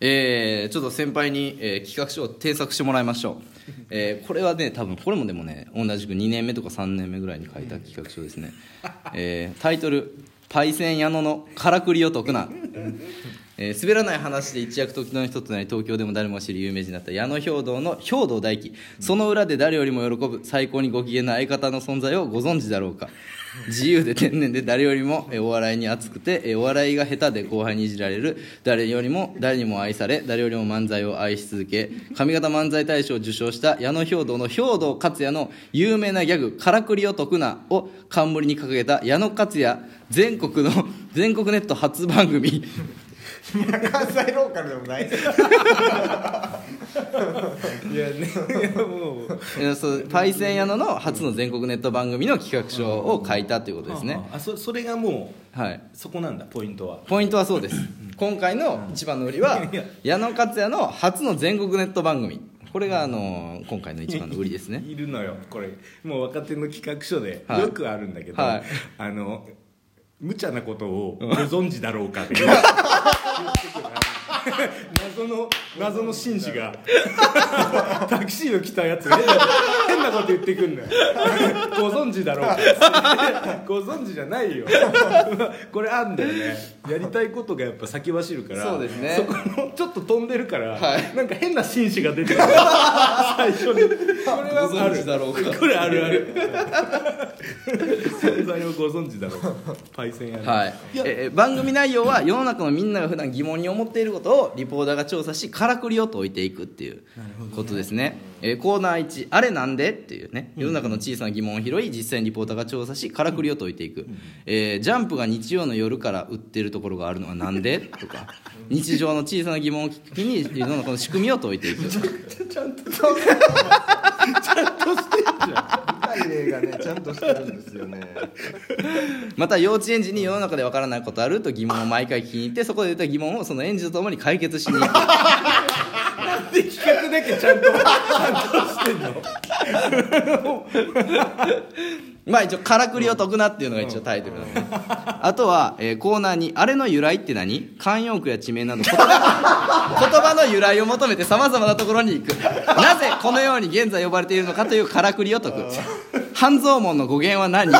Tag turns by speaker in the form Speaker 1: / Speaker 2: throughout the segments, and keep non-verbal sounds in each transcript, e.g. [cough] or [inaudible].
Speaker 1: えー、ちょっと先輩に、えー企画書を添削してもらいましょう、[laughs] えーこれはね多分これもでもね同じく2年目とか3年目ぐらいに書いた企画書ですね、えータイトル「パイセン矢野のからくりを解くな」えー滑らない話で一躍時の人となり東京でも誰も知る有名人になった矢野兵道の兵道大輝。その裏で誰よりも喜ぶ最高にご機嫌な相方の存在をご存知だろうか。自由で天然で誰よりもお笑いに熱くてお笑いが下手で後輩にいじられる。誰よりも誰にも愛され誰よりも漫才を愛し続け上方漫才大賞を受賞した矢野兵道の兵道勝也の有名なギャグ「からくりを解くな」を冠に掲げた矢野勝也全国の全国ネット初番組。
Speaker 2: 関西ローカルでもない。
Speaker 3: いやねいやもう。
Speaker 1: いやそうパイセン矢野の初の全国ネット番組の企画書を書いたということですね。
Speaker 3: ああそそれがもう
Speaker 1: はい。
Speaker 3: そこなんだポイントは。
Speaker 1: ポイントはそうです。今回の一番の売りは矢野勝也の初の全国ネット番組。これがあの今回の一番の売りですね。
Speaker 3: いるのよこれ。もう若手の企画書で
Speaker 1: はい。
Speaker 3: よくあるんだけど、
Speaker 1: はい。
Speaker 3: あの無茶なことをご存知だろうかって言う。謎の謎の紳士が。[laughs] タクシーを着たやつが変な変なこと言ってくんのよ。ご存知だろうかご存知じゃないよ。これあんだよねやりたいことがやっぱ先走るから
Speaker 1: そうですね。
Speaker 3: そこのちょっと飛んでるから、
Speaker 1: はい。
Speaker 3: なんか変な紳士が出てくる。[laughs] 最初に。これはあ
Speaker 1: ご存
Speaker 3: る
Speaker 1: 知だろうか。
Speaker 3: これある。ある存在をご存知だろう。かパイセンやね
Speaker 1: はい。えー番組内容は世の中のみんなが普段疑問に思っていることをリポーターが調査しからくりを解いていくっていうことですねえーコーナー1「あれなんで?」っていうね。世の中の小さな疑問を拾い実際にリポーターが調査しからくりを解いていく、えージャンプが日曜の夜から売ってるところがあるのはなんで？とか。[laughs] 日常の小さな疑問を聞きに世の中の仕組みを解いていく。
Speaker 3: ちゃんとちゃんとしてんじゃん
Speaker 2: 舞台例がねちゃんとしてるんですよね。
Speaker 1: また幼稚園児に世の中でわからないことある？と疑問を毎回聞きに行ってそこで出た疑問をその園児とともに解決しに行く
Speaker 3: で企画だけちゃんと [laughs] ちゃんとしてんの？[laughs]
Speaker 1: まあ一応「からくりを解くな」っていうのが一応タイトルなんで、[laughs] あとは、えーコーナーに「あれの由来って何?」慣用句や地名など。言葉言葉の由来を求めてさまざまなところに行く。なぜこのように現在呼ばれているのかというからくりを解く。半蔵門の語源は何？
Speaker 3: い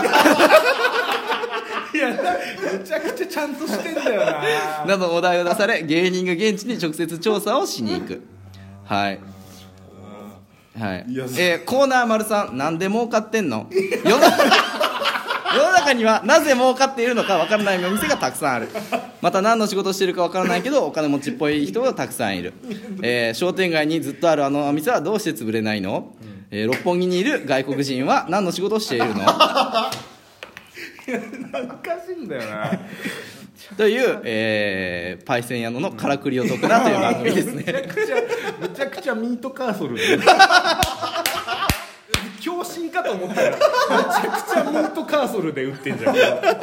Speaker 3: やめちゃくちゃちゃんとしてんだよな。
Speaker 1: などお題を出され芸人が現地に直接調査をしに行くはい。はい。
Speaker 3: いや
Speaker 1: えーコーナー丸さんなんで儲かってんの？世の中世の中にはなぜ儲かっているのかわからないお店がたくさんある。また何の仕事をしているかわからないけどお金持ちっぽい人がたくさんいる、えー商店街にずっとあるあのお店はどうして潰れないの、えー六本木にいる外国人は何の仕事をしているの？[laughs]
Speaker 3: おかしいんだよな
Speaker 1: という、えーパイセン屋野のからくりを解くなという番組ですね。
Speaker 3: めちゃくちゃめちゃくちゃミートカーソルで強心かと思ったらめちゃくちゃミートカーソルで打ってんじゃん。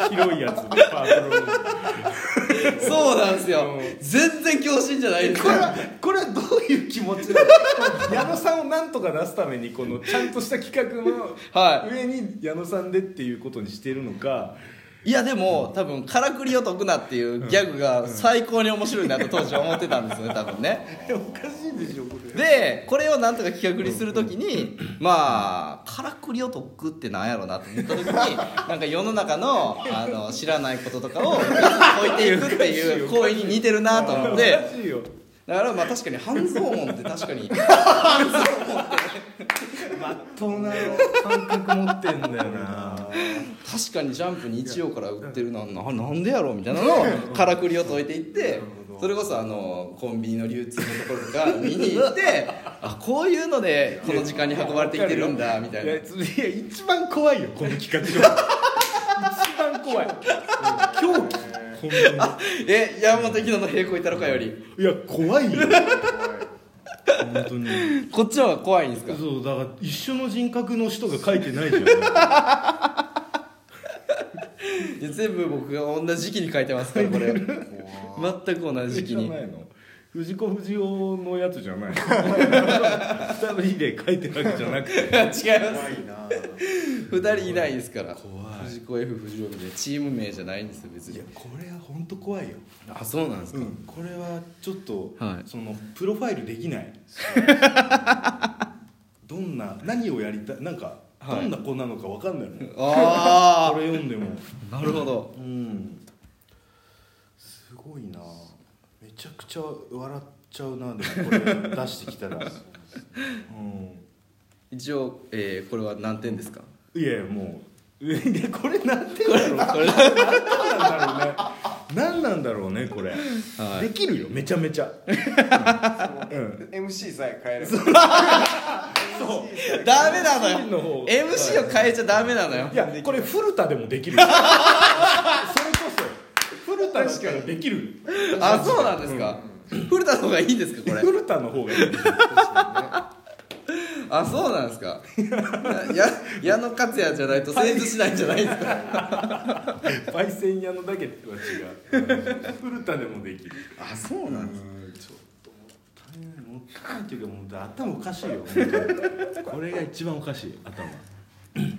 Speaker 3: 広いやつでパー
Speaker 1: そうなんですよ。全然強心じゃないです。
Speaker 3: これはこれはどういう気持ちなの？矢野さんをなんとか出すためにこのちゃんとした企画の
Speaker 1: は
Speaker 3: 上に矢野さんでっていうことにしてるのか
Speaker 1: いやでも多分「からくりを解くな」っていうギャグが最高に面白いなと当時は思ってたんですよね [laughs] 多分ね。
Speaker 3: おかしいでしょこれ。
Speaker 1: でこれをなんとか企画にするときにまあ「からくりを解く」ってなんやろうなと思った時に [laughs] なんか世の中のあの知らないこととかを解いていくっていう行為に似てるなと思っ
Speaker 3: お
Speaker 1: てだからまあ確かに半蔵門って確かに [laughs]
Speaker 3: まっとうな感覚持ってんだよな
Speaker 1: 確かにジャンプ日曜から売ってるのはななんでやろうみたいなのを [laughs] からくりを解いていってそれこそあのコンビニの流通のところとか見に行ってあこういうのでこの時間に運ばれてきてるんだみたいな。
Speaker 3: やついや一番怖いよこの企画書。[laughs] 一番怖い。狂気。本
Speaker 1: え山本木野の平行いたろかより。
Speaker 3: いや怖いよ。本当に。
Speaker 1: こっちの方が怖いんですか？
Speaker 3: そうだから一緒の人格の人が書いてないじゃん。
Speaker 1: い [laughs] や全部僕が同じ時期に書いてますからこれ。全く同じ時期に。[laughs]
Speaker 3: 藤子不二雄のやつじゃない。の二人で書いてるわけじゃなくて。[laughs]
Speaker 1: 違います。
Speaker 2: 怖いな
Speaker 1: 2人いないですから。
Speaker 3: 怖い。
Speaker 1: 藤子 F 不二雄でチーム名じゃないんですよ別に。
Speaker 3: いやこれは本当怖いよ。
Speaker 1: あそうなんですか、
Speaker 3: うん、これはちょっと、
Speaker 1: はい。
Speaker 3: そのプロファイルできない。[laughs] どんな何をやりたいなんか、
Speaker 1: はい
Speaker 3: どんな子なのか分かんないもん。
Speaker 1: あ [laughs]
Speaker 3: これ読んでも。
Speaker 1: あなるほど。
Speaker 3: うん。すごいな。めちゃくちゃ笑っちゃうなでもこれ出してきたら、[laughs] う
Speaker 1: 一応、えーこれは何点ですか？
Speaker 3: ん、いやいやもう。いやこれ何点だろう。
Speaker 1: これ
Speaker 3: 何なんだろうね。何なんだろうねこれ、
Speaker 1: はい。
Speaker 3: できるよ。めちゃめちゃ、[laughs] うん、
Speaker 2: MC さえ変えれば
Speaker 1: ダメなのよ。
Speaker 3: の方。
Speaker 1: MC を変えちゃダメなのよ。
Speaker 3: いやこれ古田でもできる。[laughs] それこそ古田だったらできる。
Speaker 1: あそうなんですか、古田の方がいいんですかこれ。
Speaker 3: 古田の方がいい [laughs]
Speaker 1: あそうなんですか。[laughs] や矢野克也じゃないと成立しないんじゃないですか。
Speaker 3: 焙煎屋のだけとは違う。古田でもできる。
Speaker 1: あそうなんです。
Speaker 3: ちょっともったいないもっていうかもう頭おかしいよ本当に。これが一番おかしい頭。い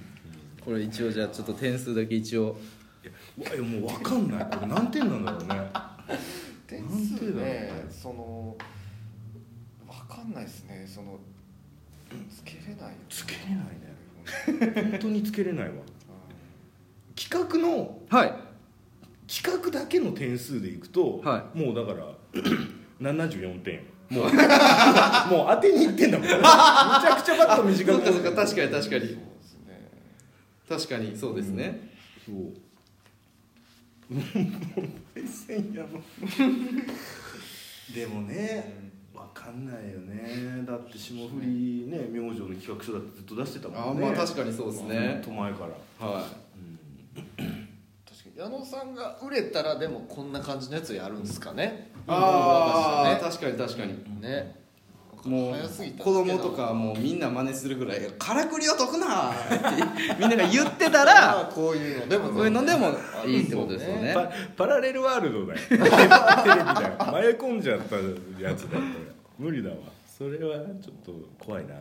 Speaker 1: これ一応じゃあちょっと点数だけ一応。
Speaker 3: いやもう分かんない。これ何点なんだろうね。
Speaker 2: 点数ねその分かんないですね。そのつけれないよ
Speaker 3: つけれないね。本当につけれないわ。企画の
Speaker 1: はい。
Speaker 3: 企画だけの点数でいくと、
Speaker 1: は
Speaker 3: もうだから [clears throat] 74点もう [laughs] もう当てにいってんだもん。めちゃくちゃバット短く。
Speaker 1: そうか確かに確かに。確かにそうですね、
Speaker 3: そう。千やのでもねわかんないよねだって霜降りね明星の企画書だってずっと出してたもんね
Speaker 1: あまあ確かにそうですね
Speaker 3: と前から
Speaker 1: は
Speaker 2: 確かに矢野さんが売れたらでもこんな感じのやつやるんですかね
Speaker 1: いああ
Speaker 2: ね
Speaker 1: 確かに確かに。
Speaker 2: ね。
Speaker 1: もう子供とかもうみんな真似するぐらい「からくりを解くな!」ってみんなが言ってたら
Speaker 2: あこういうのでも。
Speaker 1: こういうのでもいいってことですよね。
Speaker 3: パパラレルワールドだよ。[laughs] テレビだよ。迷い込んじゃったやつだよこれ無理だわ。それはちょっと怖いな。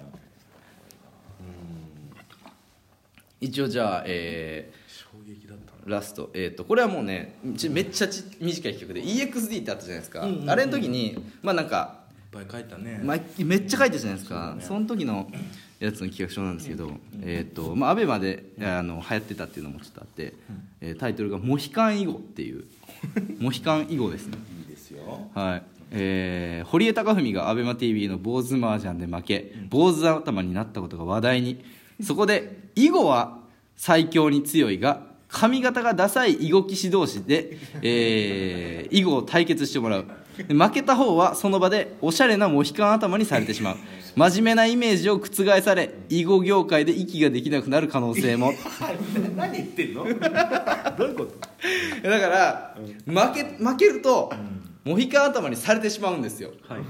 Speaker 1: 一応じゃあ、え
Speaker 3: 衝撃だった。
Speaker 1: ーラスト、えー、とこれはもうねちめっちゃち短い企画で EXD ってあったじゃないですか、
Speaker 3: うんうんうん。
Speaker 1: あれの時にまあなんか、
Speaker 3: いっぱい書いたね。
Speaker 1: まあ、めっちゃ書いてるじゃないですか。
Speaker 3: ね。
Speaker 1: その時のやつの企画書なんですけど、えっ、とまあアベマであの流行ってたっていうのもちょっとあって、えータイトルが「モヒカン囲碁」っていう [laughs] モヒカン囲碁ですね。
Speaker 3: いいですよ。
Speaker 1: はい。えー堀江貴文が ABEMATV の坊主麻雀で負け坊主頭になったことが話題に。そこで囲碁は最強に強いが髪型がダサい囲碁棋士同士で、えー囲碁を対決してもらう。で負けた方はその場でおしゃれなモヒカン頭にされてしまう。真面目なイメージを覆され囲碁業界で息ができなくなる可能性も。[laughs]
Speaker 3: 何言ってんの？[laughs] どういうこと？
Speaker 1: だから負け負けるとモヒカン頭にされてしまうんですよ。
Speaker 3: はい。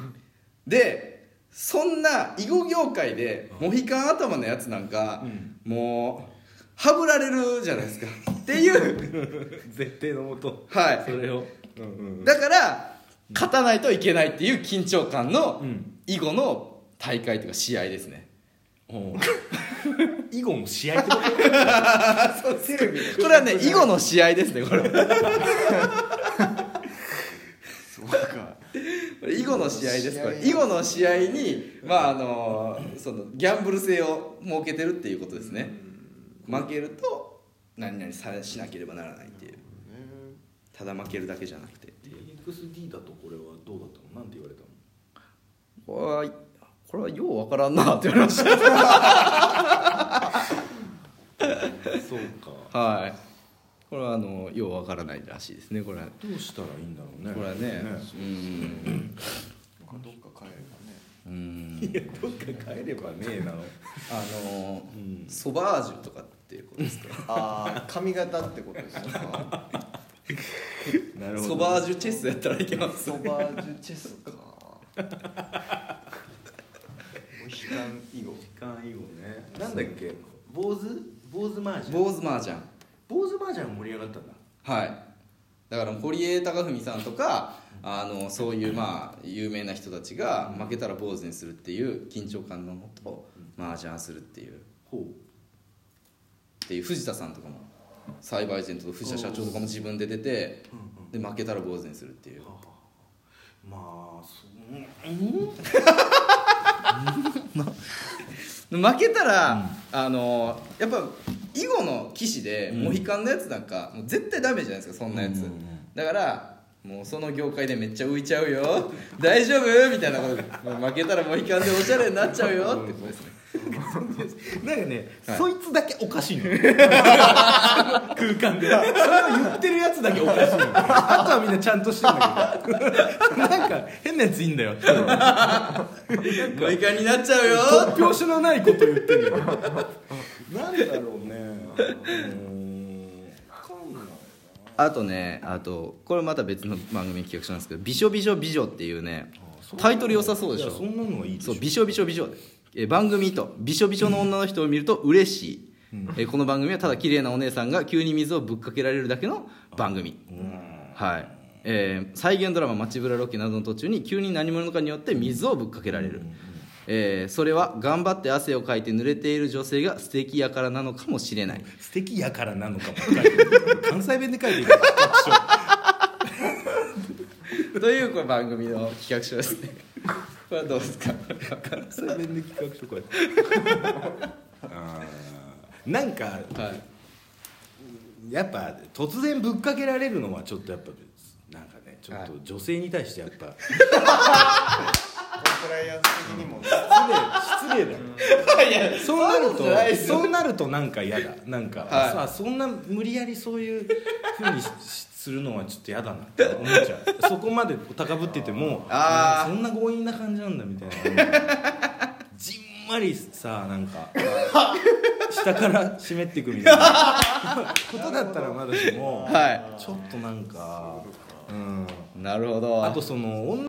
Speaker 1: でそんな囲碁業界でモヒカン頭のやつなんか、もうはぶられるじゃないですか。っていう。[laughs]
Speaker 3: 絶対のもと。
Speaker 1: はい。
Speaker 3: それを。うんうん
Speaker 1: だから勝たないといけないっていう緊張感の
Speaker 3: うん。
Speaker 1: 囲碁の大会というか試合ですね。[laughs]
Speaker 3: 囲碁の試合ってこと？[laughs]
Speaker 1: そうこれはね囲碁の試合ですねこれ。
Speaker 2: そうか。
Speaker 1: 囲碁の試合ですこれ。囲碁の試合にまああのそのギャンブル性を設けてるっていうことですね負けると何々さしなければならないっていう。ただ負けるだけじゃなくてっていう。
Speaker 3: XD だとこれはどうだったの？なんて言われたの？
Speaker 1: これはこれはようわからんなって言われました。
Speaker 3: そうか。
Speaker 1: はい。これはあのようわからないらしいですねこれは。
Speaker 3: どうしたらいいんだろうね。
Speaker 1: これはねうん
Speaker 2: どっか帰れ
Speaker 1: うん
Speaker 3: いやどっか帰ればねえな。の
Speaker 1: あの
Speaker 3: うん。
Speaker 1: ソバージュとかっていうことですか？
Speaker 2: ああ髪型ってことですね [laughs]
Speaker 3: な
Speaker 1: ソバージュチェスやったらいけます。
Speaker 2: ソバージュチェスか。モヒカン囲碁
Speaker 3: 時間囲碁ねなんだっけ？坊主？坊主麻雀。
Speaker 1: 坊主麻雀。
Speaker 3: 坊主麻雀盛り上がったんだ。
Speaker 1: はい。だから堀江貴文さんとかあのそういうまあ有名な人たちが負けたら坊主にするっていう緊張感のもと麻雀するっていう。
Speaker 3: ほ
Speaker 1: っていう藤田さんとかもサイバーエージェントと藤田社長とかも自分で出てで負けたら坊主にするっていう。
Speaker 3: まあそう [laughs]
Speaker 1: 負けたら、あのやっぱ囲碁の棋士でモヒカンのやつなんか、もう絶対ダメじゃないですかそんなやつ、
Speaker 3: うん。うんうん
Speaker 1: だからもうその業界でめっちゃ浮いちゃうよ。大丈夫？みたいなこと。でもう負けたらモヒカンでおしゃれになっちゃうよ。[laughs] ってことですね。
Speaker 3: なんかね、
Speaker 1: はい。
Speaker 3: そいつだけおかしいのよ。[laughs] 空間で。それを言ってるやつだけおかしいのよ。あとはみんなちゃんとしてるんだけど。なんか変なやついいんだよ。って
Speaker 1: モヒカンになっちゃうよ。
Speaker 3: 突拍子のないこと言ってるよ。なんだろうね
Speaker 1: あとねあとこれまた別の番組企画書なんですけど「びしょびしょ美女」っていうねタイトル良さそうでしょ？
Speaker 3: そんなのはいい
Speaker 1: そうびしょびしょ美女えー番組とびしょびしょの女の人を見ると嬉しい、えーこの番組はただ綺麗なお姉さんが急に水をぶっかけられるだけの番組。はい。えー再現ドラマ「街ブラロケ」などの途中に急に何者かによって水をぶっかけられる、えーそれは頑張って汗をかいて濡れている女性が素敵やからなのかもしれない。
Speaker 3: 素敵やからなのかも。関西弁で書いてる
Speaker 1: というこれ番組の企画書ですね。これはどうですか？
Speaker 3: 関西弁で企画書書いてあー。なんか
Speaker 1: はい。
Speaker 3: やっぱ突然ぶっかけられるのはちょっとやっぱなんかねちょっと女性に対してやっぱ
Speaker 2: プライアンス的にも
Speaker 3: 失礼失礼だ [laughs] よ。そうなる
Speaker 1: と
Speaker 3: そうなるとなんか嫌だ。なんか、
Speaker 1: はい。
Speaker 3: さそんな無理やりそういうふうにしするのはちょっと嫌だなって思っちゃう。そこまで高ぶっててもそんな強引な感じなんだみたいな。じんまりさなんか [laughs] 下から湿っていくみたいな。ことだったらまだしも、
Speaker 1: は
Speaker 3: ちょっとなんかうん。
Speaker 1: いなるほど。
Speaker 3: あとその女